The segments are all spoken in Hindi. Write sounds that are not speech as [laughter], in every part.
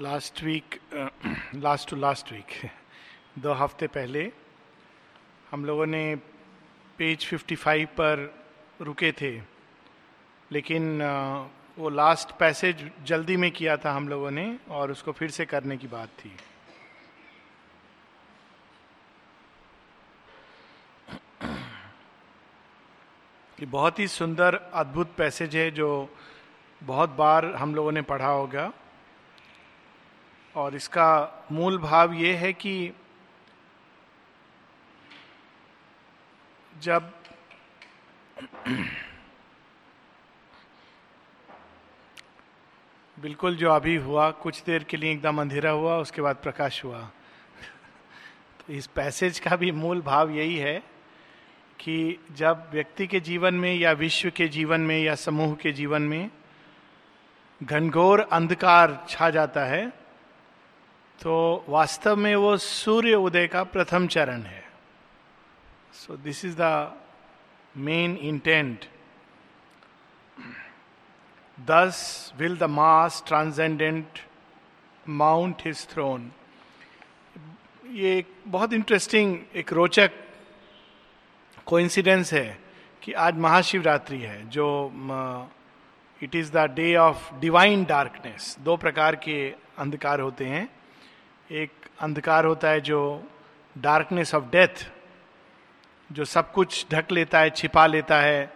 Last week last to last week दो हफ़्ते पहले हम लोगों ने पेज 55 पर रुके थे लेकिन uh, वो लास्ट पैसेज जल्दी में किया था हम लोगों ने और उसको फिर से करने की बात थी। [clears throat] कि बहुत ही सुंदर अद्भुत पैसेज है जो बहुत बार हम लोगों ने पढ़ा होगा। और इसका मूल भाव ये है कि जब बिल्कुल जो अभी हुआ, कुछ देर के लिए एकदम अंधेरा हुआ, उसके बाद प्रकाश हुआ। तो इस पैसेज का भी मूल भाव यही है कि जब व्यक्ति के जीवन में या विश्व के जीवन में या समूह के जीवन में घनघोर अंधकार छा जाता है तो वास्तव में वो सूर्य उदय का प्रथम चरण है। So this is the main intent thus will the masked transcendent mount his throne ये एक बहुत इंटरेस्टिंग एक रोचक कोइंसिडेंस है कि आज महाशिवरात्रि है, जो it is the day of divine darkness दो प्रकार के अंधकार होते हैं। एक अंधकार होता है जो डार्कनेस ऑफ़ डेथ जो सब कुछ ढक लेता है, छिपा लेता है,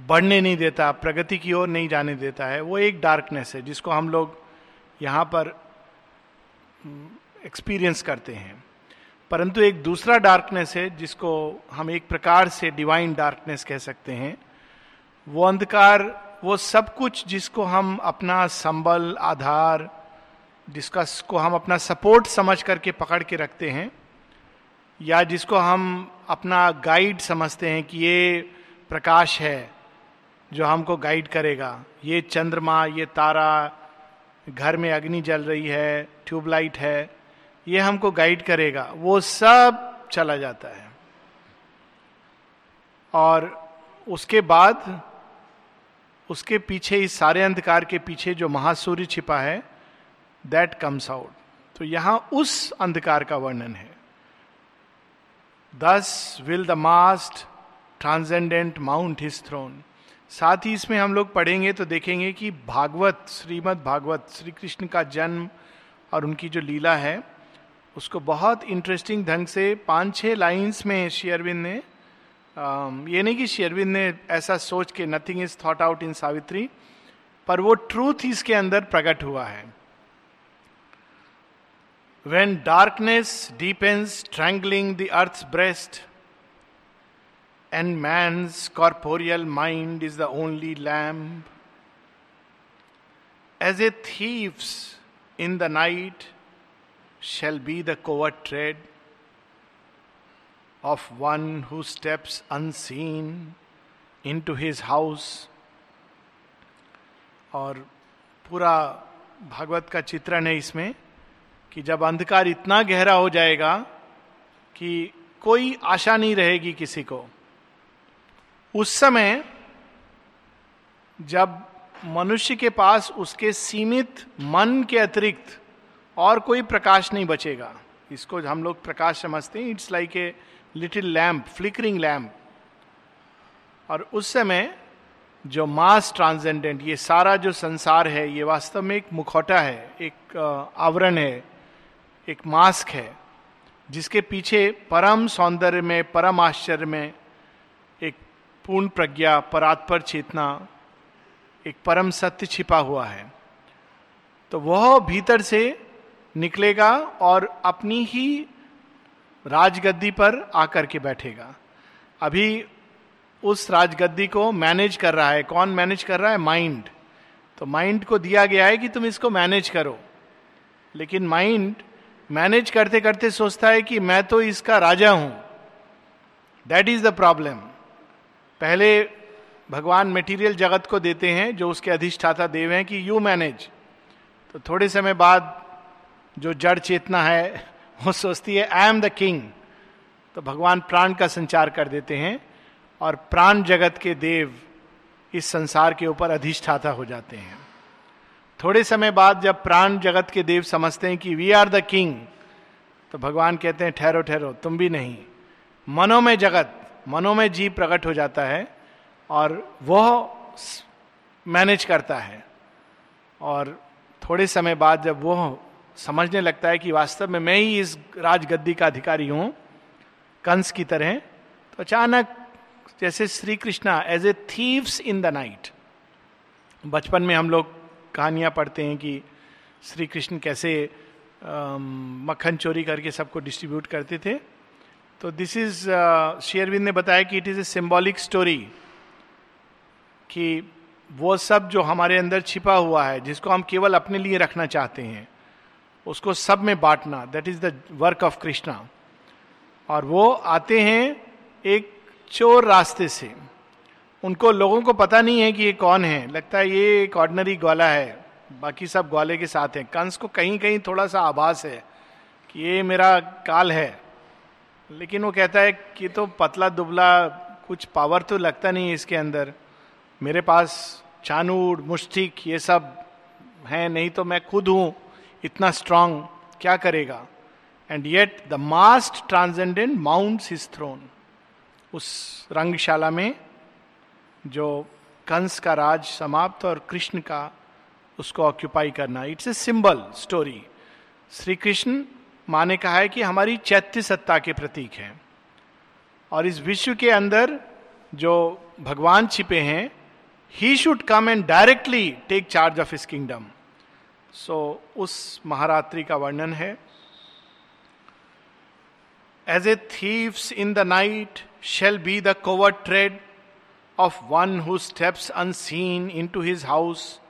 बढ़ने नहीं देता, प्रगति की ओर नहीं जाने देता है, वो एक डार्कनेस है जिसको हम लोग यहाँ पर एक्सपीरियंस करते हैं। परंतु एक दूसरा डार्कनेस है जिसको हम एक प्रकार से डिवाइन डार्कनेस कह सकते हैं। वो अंधकार, वो सब कुछ जिसको हम अपना संबल, आधार जिसका को हम अपना सपोर्ट समझ करके पकड़ के रखते हैं, या जिसको हम अपना गाइड समझते हैं कि ये प्रकाश है जो हमको गाइड करेगा। ये चंद्रमा, ये तारा, घर में अग्नि जल रही है, ट्यूबलाइट है, ये हमको गाइड करेगा। वो सब चला जाता है। और उसके बाद, उसके पीछे इस सारे अंधकार के पीछे जो महासूर्य छिपा है दैट कम्स आउट तो यहाँ उस अंधकार का वर्णन है। Thus will the masked transcendent mount his throne साथ ही इसमें हम लोग पढ़ेंगे तो देखेंगे कि भागवत, श्रीमद भागवत श्री कृष्ण का जन्म और उनकी जो लीला है, उसको बहुत इंटरेस्टिंग ढंग से पाँच छह लाइंस में शेयरविंद ने ये नहीं कि शेयरविंद ने ऐसा सोच के nothing is thought out in Savitri, पर वो ट्रूथ इसके अंदर प्रकट हुआ है। When darkness deepens strangling the earth breast and man's corporeal mind is the only lamp as a thief's in the night shall be the covert tread of one who steps unseen into his house, और पूरा भागवत का चित्रण है इसमें। कि जब अंधकार इतना गहरा हो जाएगा कि कोई आशा नहीं रहेगी किसी को। उस समय जब मनुष्य के पास उसके सीमित मन के अतिरिक्त और कोई प्रकाश नहीं बचेगा, इसको हम लोग प्रकाश समझते हैं it's like a little lamp flickering lamp और उस समय जो मास ट्रांसेंडेंट ये सारा जो संसार है, ये वास्तव में एक मुखौटा है, एक आवरण है। एक मास्क है, जिसके पीछे परम सौंदर्य में, परम आश्चर्य में एक पूर्ण प्रज्ञा, परात्पर चेतना, एक परम सत्य छिपा हुआ है। तो वह भीतर से निकलेगा और अपनी ही राजगद्दी पर आकर के बैठेगा। अभी उस राजगद्दी को मैनेज कर रहा है। कौन मैनेज कर रहा है? माइंड। तो माइंड को दिया गया है कि तुम इसको मैनेज करो। लेकिन माइंड मैनेज करते करते सोचता है कि मैं तो इसका राजा हूँ। दैट इज़ द प्रॉब्लम पहले भगवान मेटीरियल जगत को देते हैं, जो उसके अधिष्ठाता देव हैं कि यू मैनेज तो थोड़े समय बाद जो जड़ चेतना है, [laughs] वो सोचती है आई एम द किंग तो भगवान प्राण का संचार कर देते हैं और प्राण जगत के देव इस संसार के ऊपर अधिष्ठाता हो जाते हैं। थोड़े समय बाद जब प्राण जगत के देव समझते हैं कि वी आर द किंग तो भगवान कहते हैं, ठहरो ठहरो, तुम भी नहीं। मनो में जगत मनो में जीव प्रकट हो जाता है और वह मैनेज करता है। और थोड़े समय बाद जब वह समझने लगता है कि वास्तव में मैं ही इस राजगद्दी का अधिकारी हूँ, कंस की तरह तो अचानक जैसे Shri Krishna as a thief's in the night बचपन में हम लोग कहानियाँ पढ़ते हैं कि श्री कृष्ण कैसे मक्खन चोरी करके सबको डिस्ट्रीब्यूट करते थे। तो दिस इज़ शेयरविंद ने बताया कि it is a symbolic story कि वो सब जो हमारे अंदर छिपा हुआ है, जिसको हम केवल अपने लिए रखना चाहते हैं, उसको सब में बांटना that is the work of Krishna और वो आते हैं एक चोर रास्ते से। उनको, लोगों को पता नहीं है कि ये कौन है। लगता है ये एक ऑर्डनरी ग्वाला है। बाकी सब ग्वाले के साथ हैं। कंस को कहीं कहीं थोड़ा सा आभास है कि ये मेरा काल है। लेकिन वो कहता है कि तो पतला दुबला, कुछ पावर तो लगता नहीं है इसके अंदर। मेरे पास चानूर मुस्टिक ये सब हैं, नहीं तो मैं खुद हूँ, इतना स्ट्रांग क्या करेगा? And yet the masked transcendent mounts his throne उस रंगशाला में जो कंस का राज समाप्त और कृष्ण का उसको ऑक्यूपाई करना। It's a symbol story Shri Krishna माँ ने कहा है कि हमारी चैत्य सत्ता के प्रतीक हैं। और इस विश्व के अंदर जो भगवान छिपे हैं he should come and directly take charge of his kingdom so उस महारात्रि का वर्णन है। As a thief's in the night shall be the covert tread of one who steps unseen into his house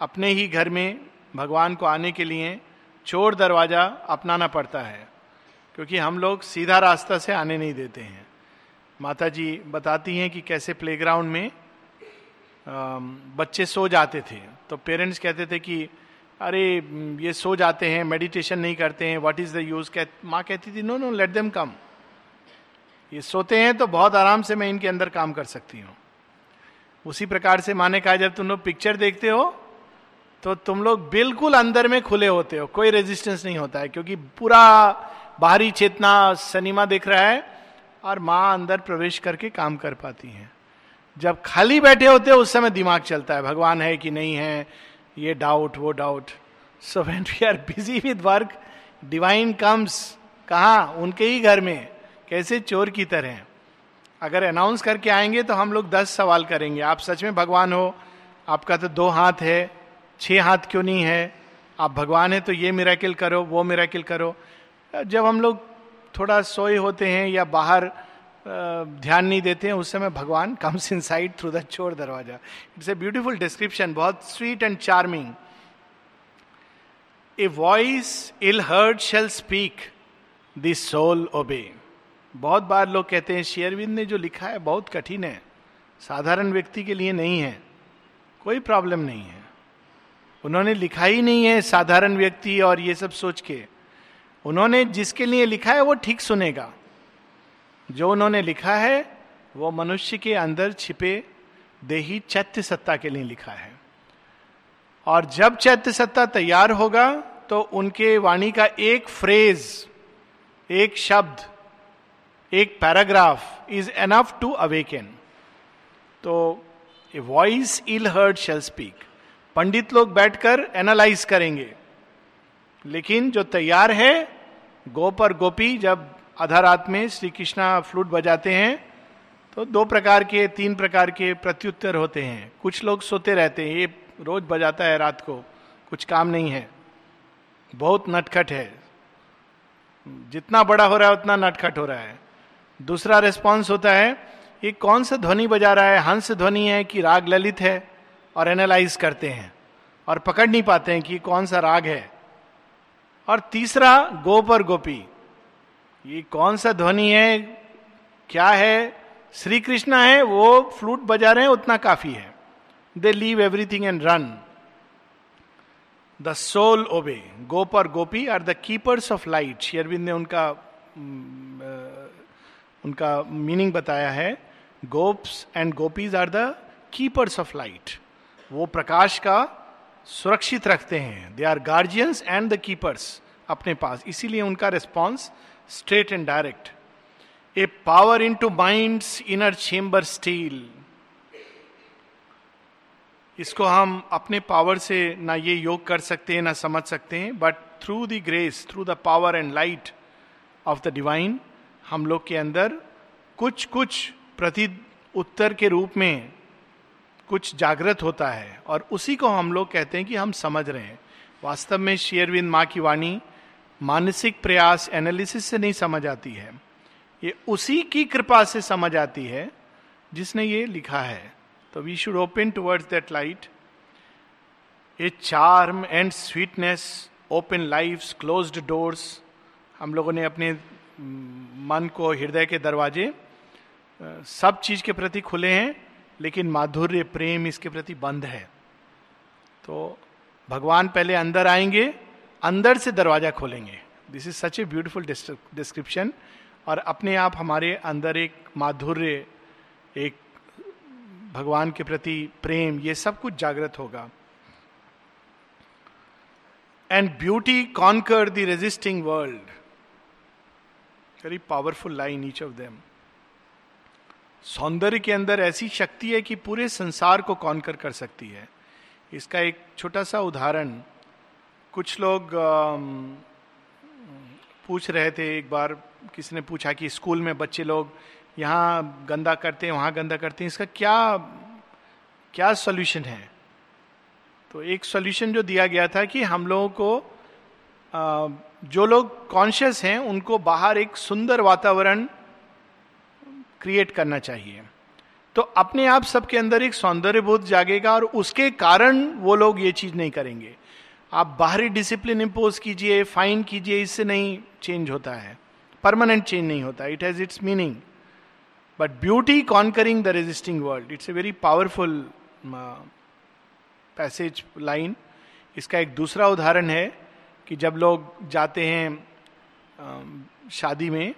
अपने ही घर में भगवान को आने के लिए चोर दरवाज़ा अपनाना पड़ता है, क्योंकि हम लोग सीधा रास्ता से आने नहीं देते हैं। माता जी बताती हैं कि कैसे प्लेग्राउंड में बच्चे सो जाते थे। तो पेरेंट्स कहते थे कि, अरे, ये सो जाते हैं मेडिटेशन नहीं करते हैं व्हाट इज़ द यूज़ कह, माँ कहती थी no no let them come ये सोते हैं तो बहुत आराम से मैं इनके अंदर काम कर सकती हूँ। उसी प्रकार से माने कहा, जब तुम लोग पिक्चर देखते हो तो तुम लोग बिल्कुल अंदर में खुले होते हो। कोई रेजिस्टेंस नहीं होता है, क्योंकि पूरा बाहरी चेतना सिनेमा देख रहा है और माँ अंदर प्रवेश करके काम कर पाती हैं। जब खाली बैठे होते हो, उस समय दिमाग चलता है, भगवान है कि नहीं है, ये डाउट वो doubt so when we are busy with work divine comes कहा? उनके ही घर में। कैसे? चोर की तरह। अगर अनाउंस करके आएँगे तो हम लोग दस सवाल करेंगे। आप सच में भगवान हो, आपका तो दो हाथ है, छह हाथ क्यों नहीं है? आप भगवान है तो ये मेराकिल करो, वो मेराकिल करो। जब हम लोग थोड़ा सोए होते हैं या बाहर ध्यान नहीं देते हैं, उस समय भगवान comes inside through the चोर दरवाज़ा। इट्स ए ब्यूटिफुल डिस्क्रिप्शन बहुत sweet and charming a voice ill heard shall speak this soul obey बहुत बार लोग कहते हैं, शेयरविंद ने जो लिखा है बहुत कठिन है, साधारण व्यक्ति के लिए नहीं है, कोई प्रॉब्लम नहीं है। उन्होंने लिखा ही नहीं है साधारण व्यक्ति और ये सब सोच के। उन्होंने जिसके लिए लिखा है वो ठीक सुनेगा। जो उन्होंने लिखा है, वो मनुष्य के अंदर छिपे देही चैत्य सत्ता के लिए लिखा है। और जब चैत्य सत्ता तैयार होगा तो उनके वाणी का एक फ्रेज, एक शब्द एक paragraph is enough to awaken तो a voice ill heard shall speak pandit लोग बैठकर एनालाइज करेंगे। लेकिन जो तैयार है गोप और गोपी जब आधा रात में श्री कृष्णा फ्लूट बजाते हैं तो दो प्रकार के, तीन प्रकार के प्रत्युत्तर होते हैं। कुछ लोग सोते रहते हैं, ये रोज बजाता है रात को, कुछ काम नहीं है। बहुत नटखट है। जितना बड़ा हो रहा है, उतना नटखट हो रहा है। दूसरा रिस्पॉन्स होता है, ये कौन सा ध्वनि बजा रहा है? हंस ध्वनि है कि राग ललित है? और एनालाइज करते हैं और पकड़ नहीं पाते हैं कि कौन सा राग है। और तीसरा गोप और गोपी। ये कौन सा ध्वनि है? क्या है? श्री कृष्णा है, वो फ्लूट बजा रहे हैं, उतना काफ़ी है। They leave everything and run the soul obey gop और gopi are the keepers of light. Shri Aurobindo ने उनका उनका मीनिंग बताया है, gops and gopis are the keepers of light. वो प्रकाश का सुरक्षित रखते हैं। They are guardians and the keepers अपने पास। इसीलिए उनका response straight and direct a power into mind inner chamber steal इसको हम अपने पावर से ना ये योग कर सकते हैं, ना समझ सकते हैं but through the grace through the power and light of the divine हम लोग के अंदर कुछ कुछ प्रति उत्तर के रूप में कुछ जागृत होता है और उसी को हम लोग कहते हैं कि हम समझ रहे हैं। वास्तव में शेयरविंद माँ की वाणी मानसिक प्रयास एनालिसिस से नहीं समझ आती है। ये उसी की कृपा से समझ आती है जिसने ये लिखा है। तो we should open towards that light a charm and sweetness open life closed doors हम लोगों ने अपने मन को, हृदय के दरवाजे सब चीज़ के प्रति खुले हैं, लेकिन माधुर्य, प्रेम इसके प्रति बंद है। तो भगवान पहले अंदर आएँगे, अंदर से दरवाज़ा खोलेंगे। This is such a beautiful description और अपने आप हमारे अंदर एक माधुर्य, एक भगवान के प्रति प्रेम, ये सब कुछ जागृत होगा। And beauty conquer the resisting world very powerful line each of them सौंदर्य के अंदर ऐसी शक्ति है कि पूरे संसार को कॉन्कर कर सकती है। इसका एक छोटा सा उदाहरण, कुछ लोग पूछ रहे थे एक बार, किसी ने पूछा कि स्कूल में बच्चे लोग यहाँ गंदा करते हैं, वहाँ गंदा करते हैं, इसका क्या क्या सॉल्यूशन है? तो एक सॉल्यूशन जो दिया गया था कि हम लोगों को जो लोग कॉन्शियस हैं, उनको बाहर एक सुंदर वातावरण क्रिएट करना चाहिए। तो अपने आप सबके अंदर एक सौंदर्य बोध जागेगा और उसके कारण वो लोग ये चीज़ नहीं करेंगे। आप बाहरी डिसिप्लिन इंपोज कीजिए फाइन कीजिए, इससे नहीं चेंज होता है। परमानेंट चेंज नहीं होता। It has its meaning but beauty conquering the resisting world it's a very powerful passage line इसका एक दूसरा उदाहरण है कि जब लोग जाते हैं शादी में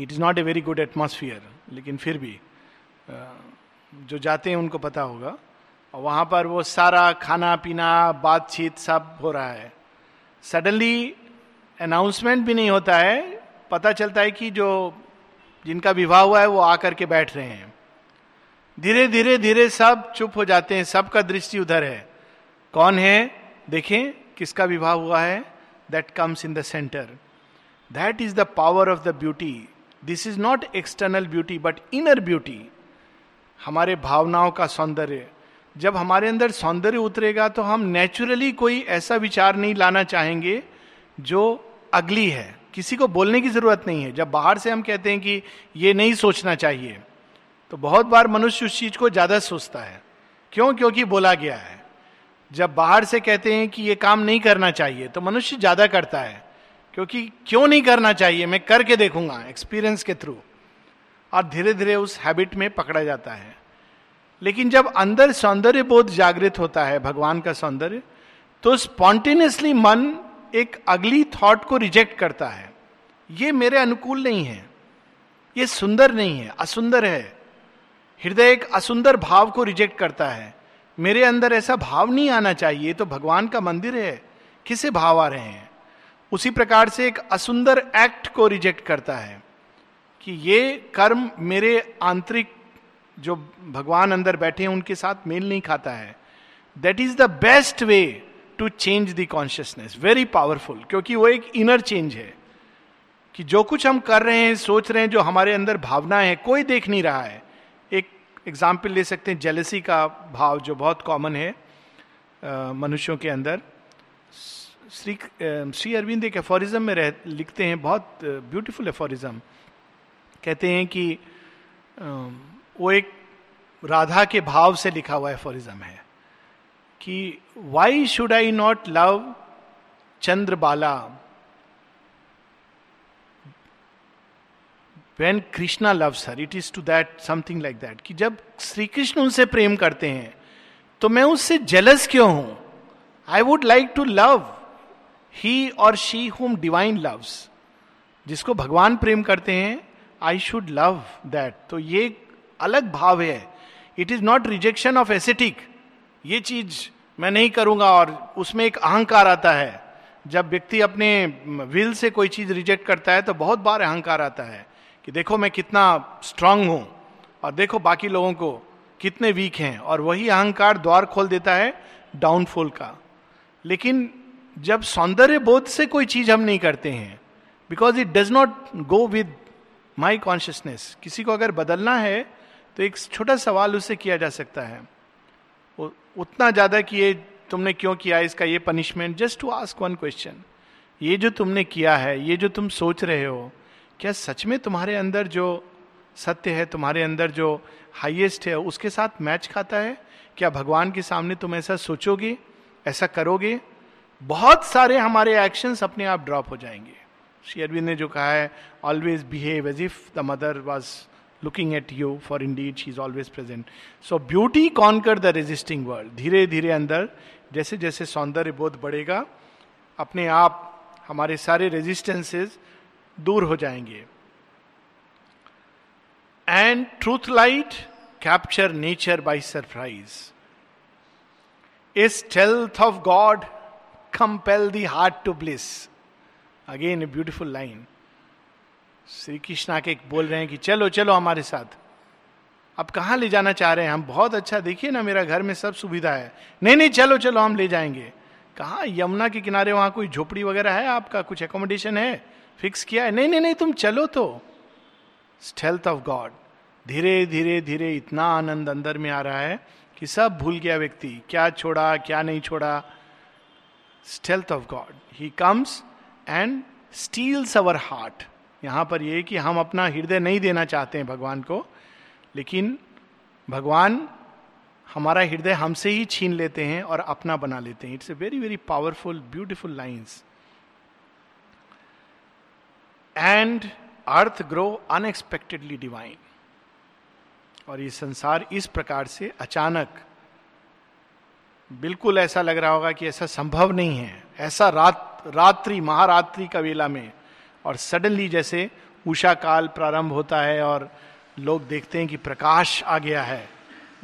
it is not a very good atmosphere लेकिन फिर भी जो जाते हैं उनको पता होगा। और वहाँ पर वो सारा खाना, पीना, बातचीत सब हो रहा है। सडनली अनाउंसमेंट भी नहीं होता है। पता चलता है कि जो, जिनका विवाह हुआ है, वो आकर के बैठ रहे हैं। धीरे धीरे धीरे सब चुप हो जाते हैं। सबका दृष्टि उधर है। कौन है? देखें। किसका विवाह हुआ है? That comes in the centre that is the power of the beauty this is not external beauty but inner beauty हमारे भावनाओं का सौंदर्य। जब हमारे अंदर सौंदर्य उतरेगा तो हम नेचुरली कोई ऐसा विचार नहीं लाना चाहेंगे, जो अगली है। किसी को बोलने की ज़रूरत नहीं है। जब बाहर से हम कहते हैं कि ये नहीं सोचना चाहिए तो बहुत बार मनुष्य उस चीज़ को ज़्यादा सोचता है। क्यों? क्योंकि बोला गया है। जब बाहर से कहते हैं कि ये काम नहीं करना चाहिए तो मनुष्य ज़्यादा करता है, क्योंकि क्यों नहीं करना चाहिए? मैं करके देखूँगा एक्सपीरियंस के थ्रू और धीरे धीरे उस हैबिट में पकड़ा जाता है। लेकिन जब अंदर सौंदर्य बोध जागृत होता है, भगवान का सौंदर्य तो स्पॉन्टेनियसली मन एक अगली थॉट को रिजेक्ट करता है। ये मेरे अनुकूल नहीं है। ये सुंदर नहीं है, असुंदर है। हृदय एक असुंदर भाव को रिजेक्ट करता है। मेरे अंदर ऐसा भाव नहीं आना चाहिए तो भगवान का मंदिर है। किसे भाव आ रहे हैं? उसी प्रकार से एक असुंदर एक्ट को रिजेक्ट करता है कि ये कर्म मेरे आंतरिक जो भगवान अंदर बैठे हैं, उनके साथ मेल नहीं खाता है। That is the best way to change the consciousness very powerful क्योंकि वो एक इनर चेंज है। कि जो कुछ हम कर रहे हैं, सोच रहे हैं, जो हमारे अंदर भावना है, कोई देख नहीं रहा है। एग्ज़ाम्पल ले सकते हैं जेलसी का भाव जो बहुत कॉमन है मनुष्यों के अंदर। श्री श्री अरविंद एक एफोरिज्म में रह, लिखते हैं, बहुत ब्यूटीफुल एफोरिज्म कहते हैं कि वो एक राधा के भाव से लिखा हुआ एफोरिज्म है कि why should I not love Chandra when Krishna loves her it is to that something like that कि जब श्री कृष्ण उनसे प्रेम करते हैं तो मैं उससे जेलस क्यों हूँ? I would like to love he और शी हुम डिवाइन लव्स जिसको भगवान प्रेम करते हैं आई शुड लव दैट तो ये अलग भाव है। It is not rejection of ascetic ये चीज़ मैं नहीं करूँगा और उसमें एक अहंकार आता है। जब व्यक्ति अपने विल से कोई चीज़ रिजेक्ट करता है तो बहुत बार अहंकार आता है। कि देखो मैं कितना स्ट्रांग हूँ और देखो बाकी लोगों को कितने वीक हैं। और वही अहंकार द्वार खोल देता है डाउनफॉल का। लेकिन जब सौंदर्य बोध से कोई चीज़ हम नहीं करते हैं because it does not go with my consciousness किसी को अगर बदलना है तो एक छोटा सवाल उससे किया जा सकता है। उतना ज़्यादा कि ये तुमने क्यों किया इसका ये punishment just to ask one question ये जो तुमने किया है, ये जो तुम सोच रहे हो क्या सच में तुम्हारे अंदर जो सत्य है, तुम्हारे अंदर जो हाईएस्ट है, उसके साथ मैच खाता है? क्या भगवान के सामने तुम ऐसा सोचोगे, ऐसा करोगे? बहुत सारे हमारे एक्शंस अपने आप ड्रॉप हो जाएँगे। श्री अरविंद ने जो कहा है always behave as if the mother was looking at you for in she is always present so beauty conquer the resisting world धीरे धीरे अंदर जैसे जैसे सौंदर्य बोध बढ़ेगा, अपने आप, हमारे सारे रेजिस्टेंसेज दूर हो जाएँगे। And truth light capture nature by surprise is stealth of God compel the heart to bliss again a beautiful line Shri Krishna के बोल रहे हैं कि चलो चलो हमारे साथ। अब कहाँ ले जाना चाह रहे हैं? हम बहुत अच्छा देखिए ना, मेरा घर में सब सुविधा है। नहीं नहीं, चलो चलो, हम ले जाएँगे। कहा? यमुना के किनारे वहाँ कोई झोपड़ी वगैरह है आपका? कुछ एकोमोडेशन है? फिक्स किया है? नहीं नहीं नहीं, तुम चलो तो। स्टेल्थ ऑफ़ गॉड धीरे धीरे धीरे इतना आनंद अंदर में आ रहा है कि सब भूल गया व्यक्ति। क्या छोड़ा, क्या नहीं छोड़ा? Stealth of God he comes and steals our heart यहाँ पर यह कि हम अपना हृदय नहीं देना चाहते हैं भगवान को, लेकिन भगवान हमारा हृदय हमसे ही छीन लेते हैं और अपना बना लेते हैं। It's a very very powerful beautiful lines and earth grow unexpectedly divine और ये संसार इस प्रकार से अचानक बिल्कुल ऐसा लग रहा होगा कि ऐसा संभव नहीं है। ऐसा रात, रात्रि, महारात्रि का वेला में और सडनली जैसे उषा काल प्रारंभ होता है और लोग देखते हैं कि प्रकाश आ गया है।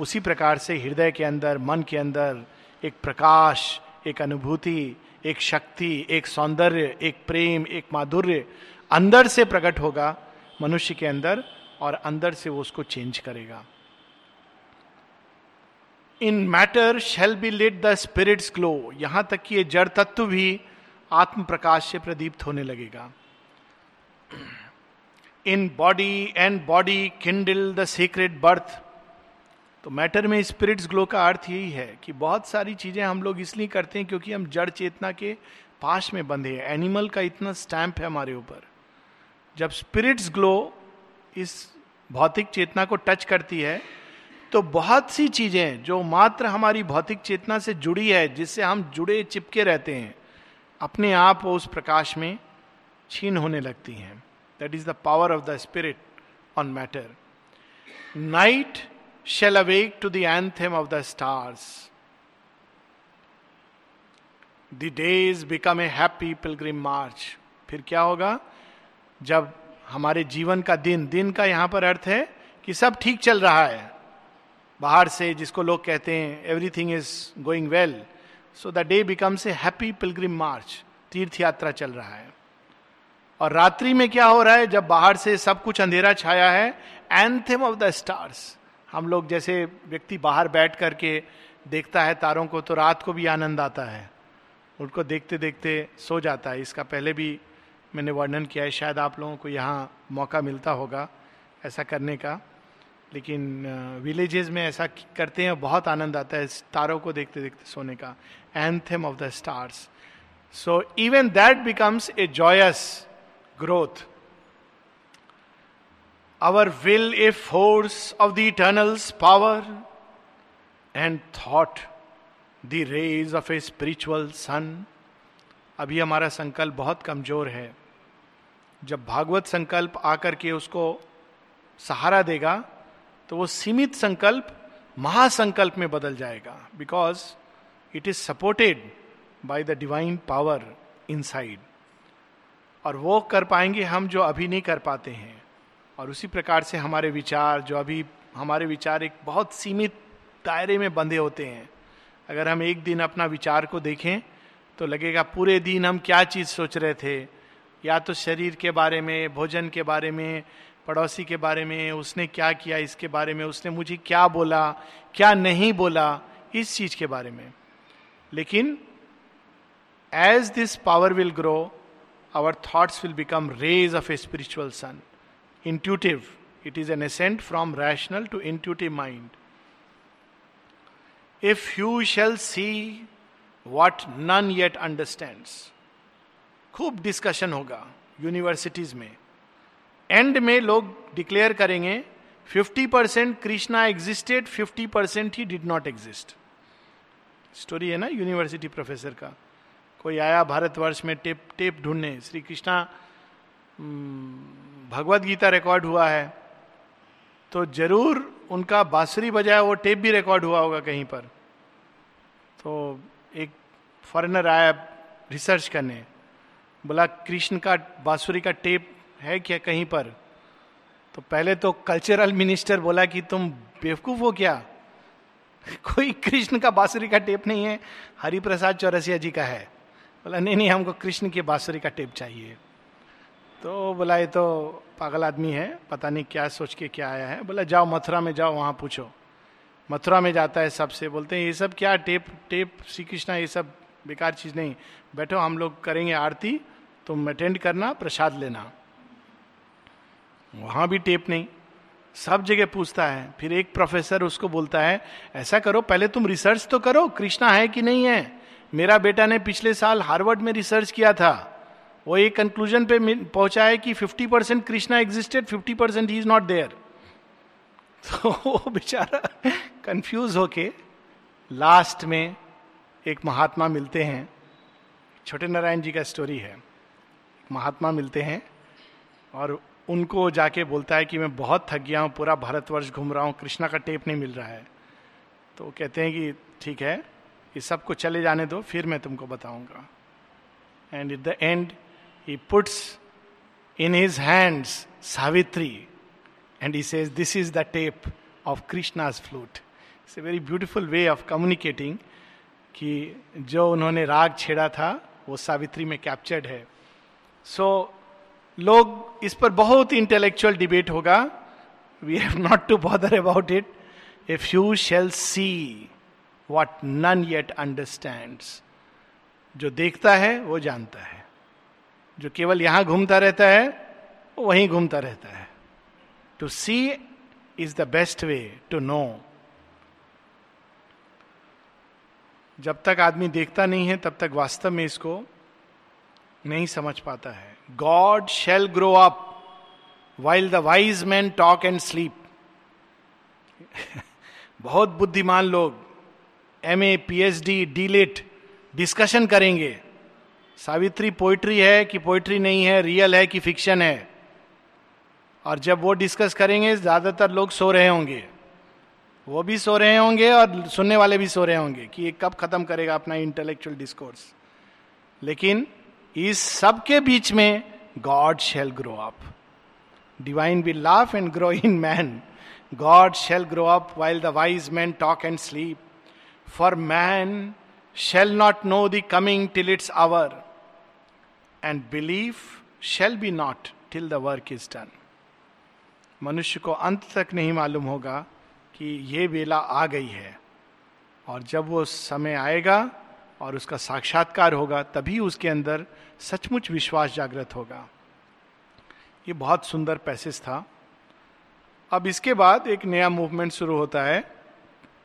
उसी प्रकार से हृदय के अंदर, मन के अंदर एक प्रकाश, एक अनुभूति, एक शक्ति, एक सौंदर्य, एक प्रेम, एक माधुर्य अंदर से प्रकट होगा मनुष्य के अंदर और अंदर से वो उसको चेंज करेगा। In matter shall be lit the spirit's glow यहाँ तक कि ये जड़ तत्व भी आत्म प्रकाश से प्रदीप्त होने लगेगा। In body and body kindle the secret birth तो मैटर में स्पिरिट्स ग्लो का अर्थ यही है कि बहुत सारी चीज़ें हम लोग इसलिए करते हैं क्योंकि हम जड़ चेतना के पास में बंधे हैं। एनिमल का इतना स्टैंप है हमारे ऊपर। जब स्पिरिट्स ग्लो इस भौतिक चेतना को टच करती है तो बहुत सी चीज़ें जो मात्र हमारी भौतिक चेतना से जुड़ी है, जिससे हम जुड़े, चिपके रहते हैं, अपने आप उस प्रकाश में छीन होने लगती हैं। That is the power of the spirit on matter night shall awake to the of the stars the days become a happy pilgrim march फिर क्या होगा? जब हमारे जीवन का दिन दिन का यहाँ पर अर्थ है कि सब ठीक चल रहा है। बाहर से जिसको लोग कहते हैं everything is going well so the day becomes a happy pilgrim march तीर्थ यात्रा चल रहा है। और रात्रि में क्या हो रहा है, जब बाहर से सब कुछ अंधेरा छाया है एंथम ऑफ़ द स्टार्स हम लोग जैसे व्यक्ति बाहर बैठ करके देखता है तारों को तो रात को भी आनंद आता है। उनको देखते देखते सो जाता है। इसका पहले भी मैंने वर्णन किया है, शायद आप लोगों को यहाँ मौका मिलता होगा ऐसा करने का। लेकिन विलेजेस में ऐसा करते हैं, बहुत आनंद आता है तारों को देखते देखते सोने का। Anthem of the stars so even that becomes a joyous growth our will a force of the eternal's power and thought the rays of a spiritual sun अभी हमारा संकल्प बहुत कमज़ोर है। जब भागवत संकल्प आकर के उसको सहारा देगा तो वो सीमित संकल्प, महासंकल्प में बदल जाएगा। Because it is supported by the divine power inside और वो कर पाएँगे हम जो अभी नहीं कर पाते हैं। और उसी प्रकार से हमारे विचार, जो अभी हमारे विचार एक बहुत सीमित दायरे में बंधे होते हैं। अगर हम एक दिन अपना विचार को देखें तो लगेगा, पूरे दिन हम क्या चीज़ सोच रहे थे? या तो शरीर के बारे में, भोजन के बारे में, पड़ोसी के बारे में, उसने क्या किया इसके बारे में, उसने मुझे क्या बोला, क्या नहीं बोला, इस चीज़ के बारे में। लेकिन as this power will grow our thoughts will become rays of a spiritual sun intuitive it is an ascent from rational to intuitive mind if you shall see what none yet understand खूब डिस्कशन होगा यूनिवर्सिटीज में। एंड में लोग डिक्लेयर करेंगे 50 percent Krishna existed 50 percent he did not exist story है ना यूनिवर्सिटी प्रोफेसर का। कोई आया भारतवर्ष में टेप टेप ढूँढने, श्री कृष्णा भगवत गीता रिकॉर्ड हुआ है तो ज़रूर उनका बांसुरी बजाया वो टेप भी रिकॉर्ड हुआ होगा कहीं पर। तो एक फॉरेनर आया रिसर्च करने। बोला, कृष्ण का, बांसुरी का टेप है क्या कहीं पर? तो पहले तो कल्चरल मिनिस्टर बोला कि, तुम बेवकूफ़ हो क्या? [laughs] कोई कृष्ण का, बांसुरी का टेप नहीं है। हरिप्रसाद चौरसिया जी का है। बोला, नहीं नहीं, हमको कृष्ण के, बांसुरी का टेप चाहिए। तो बोला, ये तो पागल आदमी है। पता नहीं क्या सोच के क्या आया है। बोला, जाओ मथुरा में जाओ, वहाँ पूछो। मथुरा में जाता है सबसे, बोलते हैं, ये सब क्या टेप टेप श्री कृष्णा ये सब बेकार चीज़ नहीं। बैठो, हम लोग करेंगे आरती, तुम अटेंड करना, प्रसाद लेना। वहाँ भी टेप नहीं। सब जगह पूछता है। फिर एक प्रोफेसर उसको बोलता है, ऐसा करो, पहले तुम रिसर्च तो करो, कृष्णा है कि नहीं है? मेरा बेटा ने पिछले साल हार्वर्ड में रिसर्च किया था। वो एक कंक्लूजन पे पहुँचा है कि 50 percent Krishna existed 50 percent he is not there तो बेचारा कंफ्यूज होके लास्ट में एक महात्मा मिलते हैं। छोटे नारायण जी का स्टोरी है। महात्मा मिलते हैं और उनको जाके बोलता है कि मैं बहुत थक गया हूँ, पूरा भारतवर्ष घूम रहा हूँ, कृष्णा का टेप नहीं मिल रहा है। तो कहते हैं कि ठीक है ये सबको चले जाने दो, फिर मैं तुमको बताऊँगा। And it the end he puts in his hands Savitri and he says this is the tape of Krishna's flute it's a very beautiful way of communicating कि जो उन्होंने राग छेड़ा था वो सावित्री में कैप्चर्ड है। सो so, लोग इस पर बहुत इंटेलेक्चुअल डिबेट होगा। We have not to bother about it if you shall see what none yet understand जो देखता है वो जानता है। जो केवल यहाँ घूमता रहता है वो वहीं घूमता रहता है। To see is the best way to know जब तक आदमी देखता नहीं है, तब तक वास्तव में इसको नहीं समझ पाता है। God shall grow up while the wise men talk and sleep बहुत बुद्धिमान लोग M A P H D DLitt discussion करेंगे। सावित्री पोइट्री है कि पोइट्री नहीं है रियल है कि फिक्शन है? और जब वो डिस्कस करेंगे, ज़्यादातर लोग सो रहे होंगे। वो भी सो रहे होंगे और सुनने वाले भी सो रहे होंगे कि ये कब खत्म करेगा अपना इंटेलेक्चुअल डिस्कोर्स लेकिन इस सब के बीच में God shall grow up divine will laugh and grow in man God shall grow up while the wise men talk and sleep for man shall not know the coming till its hour and believe shall be not till the work is done मनुष्य को अंत तक नहीं मालूम होगा कि ये वेला आ गई है। और जब वो समय आएगा और उसका साक्षात्कार होगा, तभी उसके अंदर सचमुच विश्वास जागृत होगा। ये बहुत सुंदर पैसेज था। अब इसके बाद एक नया मूवमेंट शुरू होता है,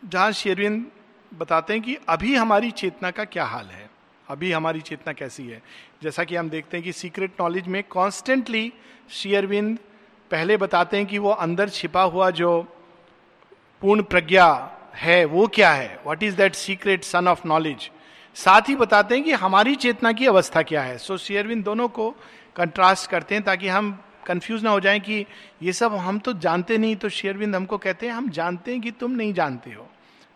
जहाँ शेरविंद बताते हैं कि अभी हमारी चेतना का क्या हाल है? अभी हमारी चेतना कैसी है? जैसा कि हम देखते हैं कि सीक्रेट नॉलेज में कॉन्स्टेंटली शेयरविंद पहले बताते हैं कि वो अंदर छिपा हुआ जो पूर्ण प्रज्ञा है, वो क्या है? What is that secret sun of knowledge साथ ही बताते हैं कि हमारी चेतना की अवस्था क्या है। सो शेयरविंद दोनों को कंट्रास्ट करते हैं ताकि हम कंफ्यूज ना हो जाए कि ये सब हम तो जानते नहीं तो शेयरविंद हमको कहते हैं, हम जानते हैं कि तुम नहीं जानते हो।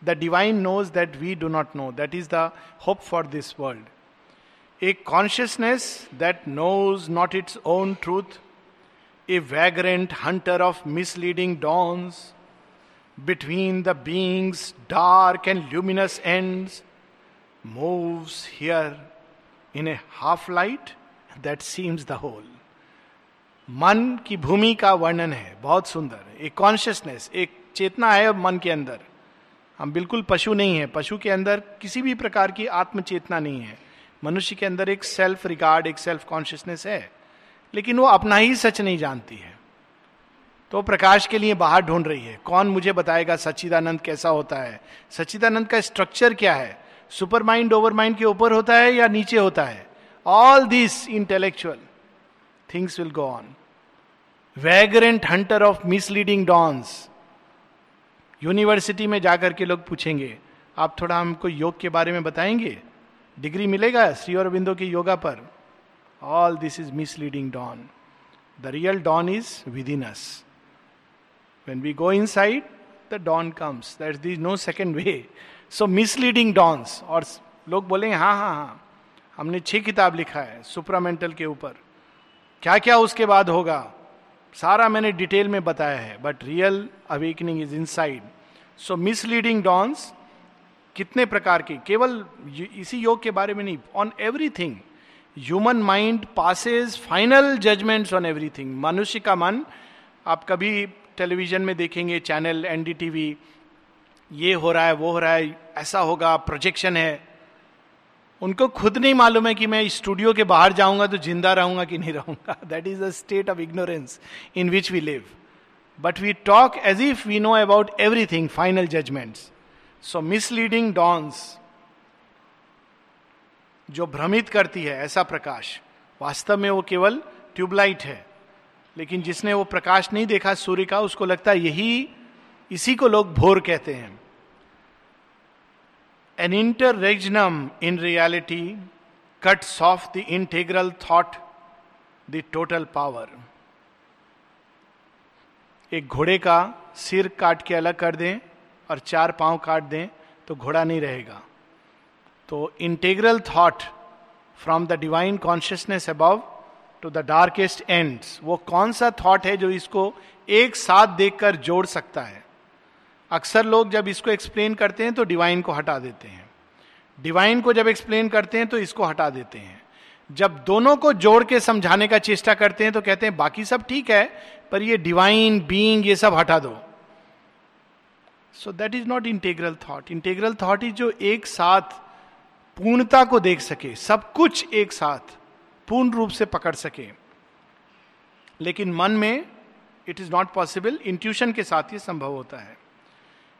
The divine knows that we do not know that is the hope for this world a consciousness that knows not its own truth a vagrant hunter of misleading dawns between the being's, dark and luminous ends, moves here in a half light that seems the whole. मन की भूमि का वर्णन है, बहुत सुंदर। एक कॉन्शियसनेस एक चेतना है मन के अंदर। हम बिल्कुल पशु नहीं है। पशु के अंदर किसी भी प्रकार की आत्म चेतना नहीं है। मनुष्य के अंदर एक सेल्फ रिगार्ड एक सेल्फ कॉन्शियसनेस है। लेकिन वो अपना ही सच नहीं जानती है। तो प्रकाश के लिए बाहर ढूंढ रही है। कौन मुझे बताएगा सच्चिदानंद कैसा होता है? सच्चिदानंद का स्ट्रक्चर क्या है? सुपर माइंड, ओवर माइंड के ऊपर होता है या नीचे होता है? All this intellectual things will go on vagrant hunter of misleading dawns university में जाकर के लोग पूछेंगे, आप थोड़ा हमको योग के बारे में बताएँगे? डिग्री मिलेगा श्री और बिंदु की योगा पर? All this is misleading dawn the real dawn is within us we go inside the dawn comes that this no second way so misleading dawns और लोग बोलेंगे हाँ हाँ हाँ हमने छह किताब लिखा है सुपरामेंटल के ऊपर। क्या क्या उसके बाद होगा? सारा मैंने डिटेल में बताया है but real awakening is inside so misleading dawns कितने प्रकार के, केवल इसी योग के बारे में नहीं on everything human mind passes final judgments on everything मनुष्य का मन, आप कभी टेलीविज़न में देखेंगे, चैनल, एनडीटीवी, ये हो रहा है, वो हो रहा है, ऐसा होगा प्रोजेक्शन है। उनको खुद नहीं मालूम है कि मैं स्टूडियो के बाहर जाऊँगा तो ज़िंदा रहूँगा कि नहीं रहूँगा। That is the state of ignorance in which we live but we talk as if we know about everything final judgments so misleading dawns जो भ्रमित करती है, ऐसा प्रकाश। वास्तव में वो केवल ट्यूबलाइट है। लेकिन जिसने वो प्रकाश नहीं देखा, सूर्य का, उसको लगता है यही इसी को लोग भोर कहते हैं। An inter interregnum in reality cuts off the integral thought the total power एक घोड़े का सिर काट के अलग कर दें और चार पाँव काट दें तो घोड़ा नहीं रहेगा। तो integral thought from the divine consciousness above to the darkest end वो कौन सा थॉट है जो इसको एक साथ देखकर जोड़ सकता है? अक्सर लोग जब इसको एक्सप्लेन करते हैं तो डिवाइन को हटा देते हैं। डिवाइन को जब एक्सप्लेन करते हैं तो इसको हटा देते हैं। जब दोनों को जोड़ के समझाने का चेष्टा करते हैं तो कहते हैं, बाकी सब ठीक है, पर ये डिवाइन बीइंग ये सब हटा दो। So that is not integral thought integral thought is जो एक साथ पूर्णता को देख सके, सब कुछ एक साथ। पूर्ण रूप से पकड़ सके। लेकिन मन में it is not possible intuition के साथ ही संभव होता है।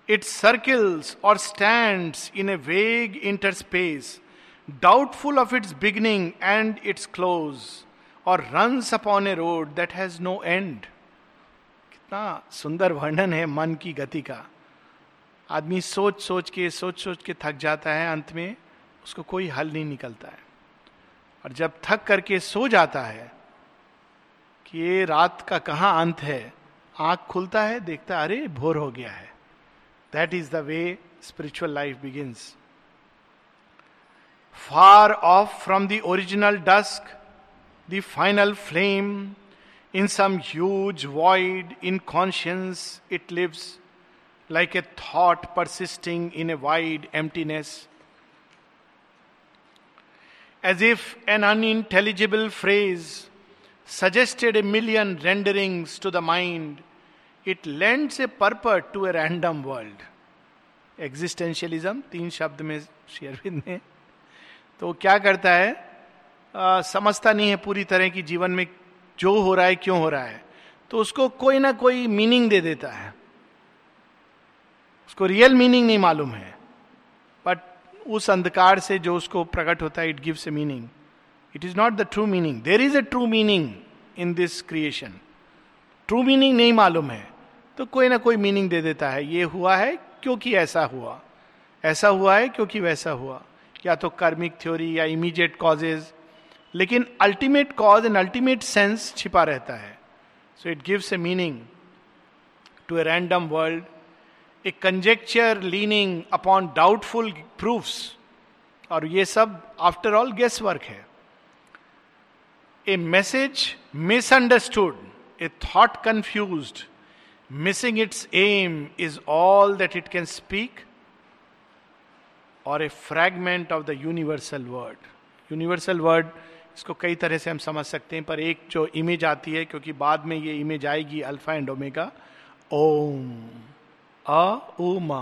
It circles or stand in a vague interspace doubtful of its beginning and its close or run upon a road that has no end कितना सुंदर वर्णन है मन की गति का। आदमी सोच सोच के सोच सोच के थक जाता है अंत में, उसको कोई हल नहीं निकलता है। और जब थक करके सो जाता है कि ये रात का कहाँ अंत है, आँख खुलता है, देखता अरे, भोर हो गया है। That is the way spiritual life begins far of from the original dusk the final flame in some huge void inconscience it lives like a thought persisting in a wide emptiness As if an unintelligible phrase suggested a million renderings to the mind it lends a purpose to a random world existentialism तीन शब्द में शेयरविंद ने तो क्या करता है? आ, समझता नहीं है पूरी तरह की जीवन में जो हो रहा है क्यों हो रहा है। तो उसको कोई ना कोई मीनिंग दे देता है। उसको रियल मीनिंग नहीं मालूम है। उस अंधकार से जो उसको प्रकट होता है it gives a meaning it is not the true meaning there is a true meaning in this creation true meaning नहीं मालूम है। तो कोई ना कोई मीनिंग दे देता है। ये हुआ है क्योंकि ऐसा हुआ। ऐसा हुआ है क्योंकि वैसा हुआ। या तो कर्मिक थ्योरी या इमीडिएट कॉजेज लेकिन ultimate cause and ultimate sense छिपा रहता है। So it gives a meaning to a random world a conjecture leaning upon doubtful proofs और ये सब आफ्टर ऑल गेस वर्क है। A message misunderstood a thought confused missing its aim is all that it can speak or a fragment of the universal word universal word इसको कई तरह से हम समझ सकते हैं, पर एक जो इमेज आती है, क्योंकि बाद में ये इमेज आएगी अल्फ़ा एंड ओमेगा ओम। अ मा।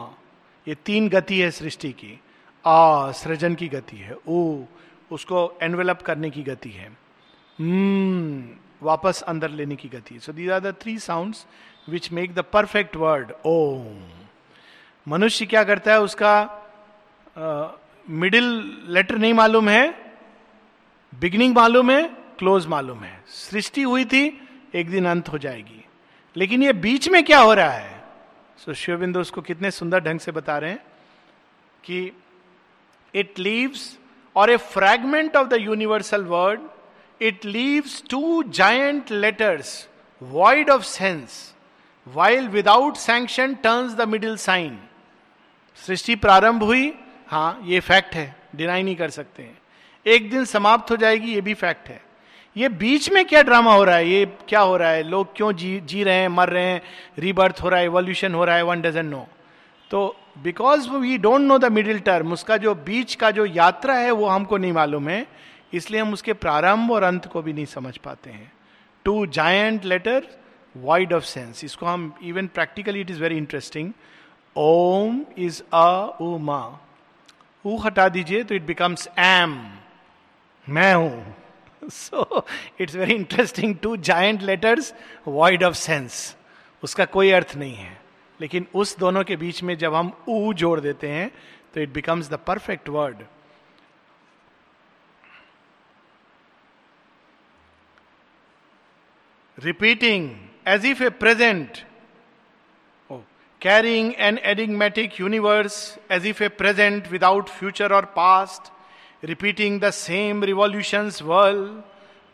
ये तीन गति है सृष्टि की। आ सृजन की गति है। ओ उसको एनवेलप करने की गति है। hmm, वापस अंदर लेने की गति so these are the three sounds which make the perfect word Om. मनुष्य क्या करता है? उसका मिडिल uh, लेटर नहीं मालूम है बिगिनिंग मालूम है क्लोज मालूम है। सृष्टि हुई थी एक दिन अंत हो जाएगी। लेकिन ये बीच में क्या हो रहा है? सो so, शिवबिंदु उसको कितने सुंदर ढंग से बता रहे हैं कि it leaves or a fragment of the universal word it leaves two giant letters void of sense while without sanction turns the middle sign सृष्टि प्रारंभ हुई हाँ ये फैक्ट है डिनाई नहीं कर सकते हैं एक दिन समाप्त हो जाएगी ये भी फैक्ट है ये बीच में क्या ड्रामा हो रहा है? ये क्या हो रहा है? लोग क्यों जी जी रहे हैं, मर रहे हैं? रीबर्थ हो रहा है एवोल्यूशन हो रहा है वन डजन नो तो because we don't know the middle term उसका जो बीच का जो यात्रा है, वो हमको नहीं मालूम है। इसलिए हम उसके प्रारंभ और अंत को भी नहीं समझ पाते हैं। Two giant letter void of sense इसको हम even practically it is very interesting Om is अ उ ऊ हटा दीजिए तो इट बिकम्स एम मैं हूँ। So it's very interesting two giant letters void of sense उसका कोई अर्थ नहीं है। लेकिन उस दोनों के बीच में जब हम ऊ जोड़ देते हैं तो it becomes the perfect word repeating as if a present carrying an enigmatic universe as if a present without future or past repeating the same revolutions whirl,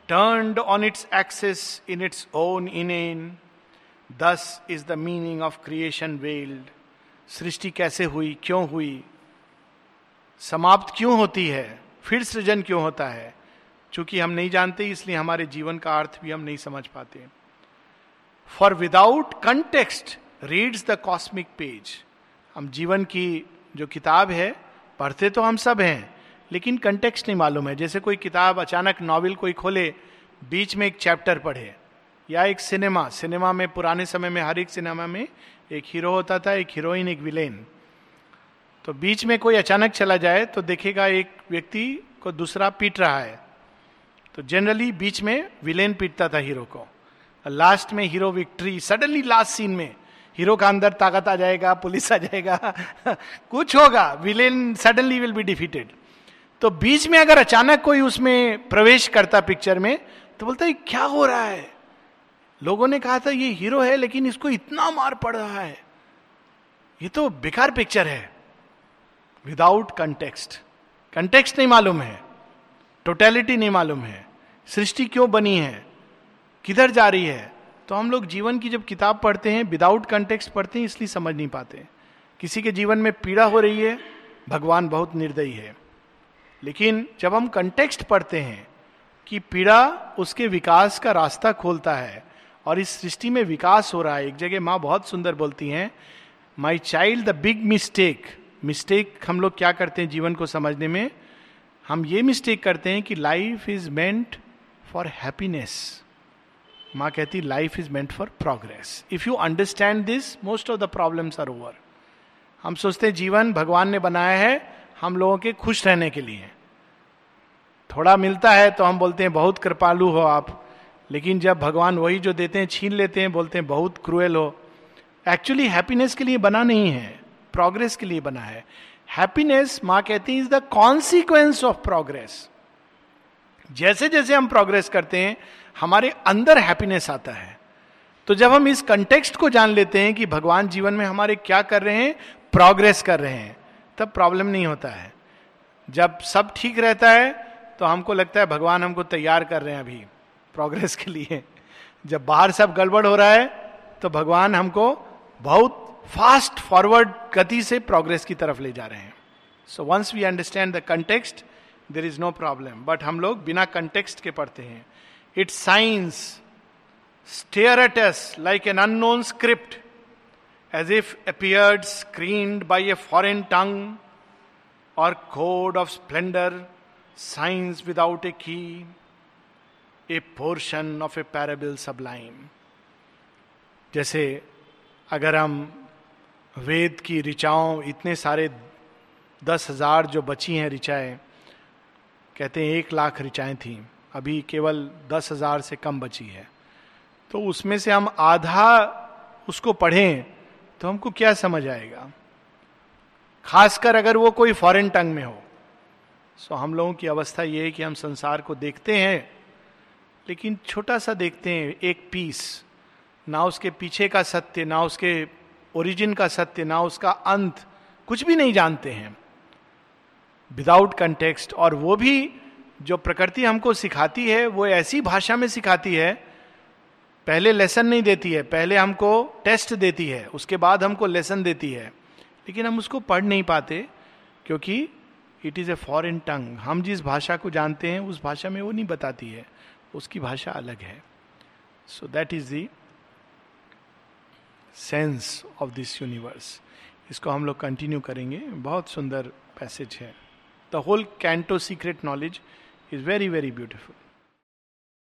turned on its axis in its own inane. Thus is the meaning of creation veiled. सृष्टि कैसे हुई? क्यों हुई? समाप्त क्यों होती है? फिर सृजन क्यों होता है? चूँकि हम नहीं जानते इसलिए हमारे जीवन का अर्थ भी हम नहीं समझ पाते for without context reads the cosmic page हम जीवन की जो किताब है पढ़ते तो हम सब हैं लेकिन कंटेक्स्ट नहीं मालूम है। जैसे कोई किताब अचानक नॉवल कोई खोले, बीच में एक चैप्टर पढ़े, या एक सिनेमा सिनेमा में पुराने समय में हर एक सिनेमा में एक हीरो होता था, एक हीरोइन एक विलेन तो बीच में कोई अचानक चला जाए तो देखेगा एक व्यक्ति को दूसरा पीट रहा है। तो जनरली बीच में विलेन पीटता था हीरो को। लास्ट में hero victory suddenly last scene में हीरो का अंदर ताकत आ जाएगा, पुलिस आ जाएगा। [laughs] कुछ होगा villain suddenly will be defeated तो बीच में अगर अचानक कोई उसमें प्रवेश करता पिक्चर में तो बोलता है, क्या हो रहा है? लोगों ने कहा था, ये हीरो है, लेकिन इसको इतना मार पड़ रहा है। ये तो बेकार पिक्चर है। विदाउट कंटेक्स्ट कंटेक्स्ट नहीं मालूम है। टोटेलिटी नहीं मालूम है। सृष्टि क्यों बनी है? किधर जा रही है? तो हम लोग जीवन की जब किताब पढ़ते हैं विदाउट कंटेक्स्ट पढ़ते हैं, इसलिए समझ नहीं पाते किसी के जीवन में पीड़ा हो रही है, भगवान बहुत निर्दयी है। लेकिन जब हम कंटेक्स्ट पढ़ते हैं कि पीड़ा उसके विकास का रास्ता खोलता है और इस सृष्टि में विकास हो रहा है, एक जगह माँ बहुत सुंदर बोलती हैं my child the big mistake mistake हम लोग क्या करते हैं जीवन को समझने में? हम ये मिस्टेक करते हैं कि life is meant for happiness माँ कहती life is meant for progress if you understand this most of the problems are over हम सोचते हैं जीवन भगवान ने बनाया है हम लोगों के खुश रहने के लिए। थोड़ा मिलता है तो हम बोलते हैं, बहुत कृपालु हो आप। लेकिन जब भगवान वही जो देते हैं, छीन लेते हैं, बोलते हैं, बहुत क्रूएल हो। एक्चुअली हैप्पीनेस के लिए बना नहीं है। प्रोग्रेस के लिए बना है। हैप्पीनेस माँ कहती is the consequence of progress जैसे जैसे हम प्रोग्रेस करते हैं, हमारे अंदर हैप्पीनेस आता है। तो जब हम इस कंटेक्स्ट को जान लेते हैं कि भगवान जीवन में हमारे क्या कर रहे हैं प्रोग्रेस कर रहे हैं तब प्रॉब्लम नहीं होता है। जब सब ठीक रहता है तो हमको लगता है भगवान हमको तैयार कर रहे हैं अभी प्रोग्रेस के लिए। जब बाहर सब गड़बड़ हो रहा है तो भगवान हमको बहुत फास्ट फॉरवर्ड गति से प्रोग्रेस की तरफ़ ले जा रहे हैं। So once we understand the context there is no problem but हम लोग बिना कंटेक्स्ट के पढ़ते हैं। Its signs stare at us like an unknown script as if appeared screened by a foreign tongue or code of splendour signs without a key a portion of a parable sublime जैसे अगर हम वेद की ऋचाओं, इतने सारे दस हज़ार जो बची हैं ऋचाएँ, कहते हैं एक लाख ऋचाएँ थी, अभी केवल दस हज़ार से कम बची है। तो उसमें से हम आधा उसको पढ़ें तो हमको क्या समझ आएगा? खासकर अगर वो कोई फॉरेन टंग में हो, सो हम लोगों की अवस्था ये है कि हम संसार को देखते हैं, लेकिन छोटा सा देखते हैं, एक पीस, ना उसके पीछे का सत्य, ना उसके ओरिजिन का सत्य, ना उसका अंत, कुछ भी नहीं जानते हैं। विदाउट कंटेक्स्ट और वो भी जो प्रकृति हमको सिखाती है, वो ऐसी भाषा में सिखाती है पहले लेसन नहीं देती है, पहले हमको टेस्ट देती है, उसके बाद हमको लेसन देती है। लेकिन हम उसको पढ़ नहीं पाते, क्योंकि इट इज़ ए फॉरन टंग हम जिस भाषा को जानते हैं, उस भाषा में वो नहीं बताती है, उसकी भाषा अलग है। So that is the sense of this universe इसको हम लोग कंटिन्यू करेंगे। बहुत सुंदर पैसेज है। The whole canto secret knowledge is very very beautiful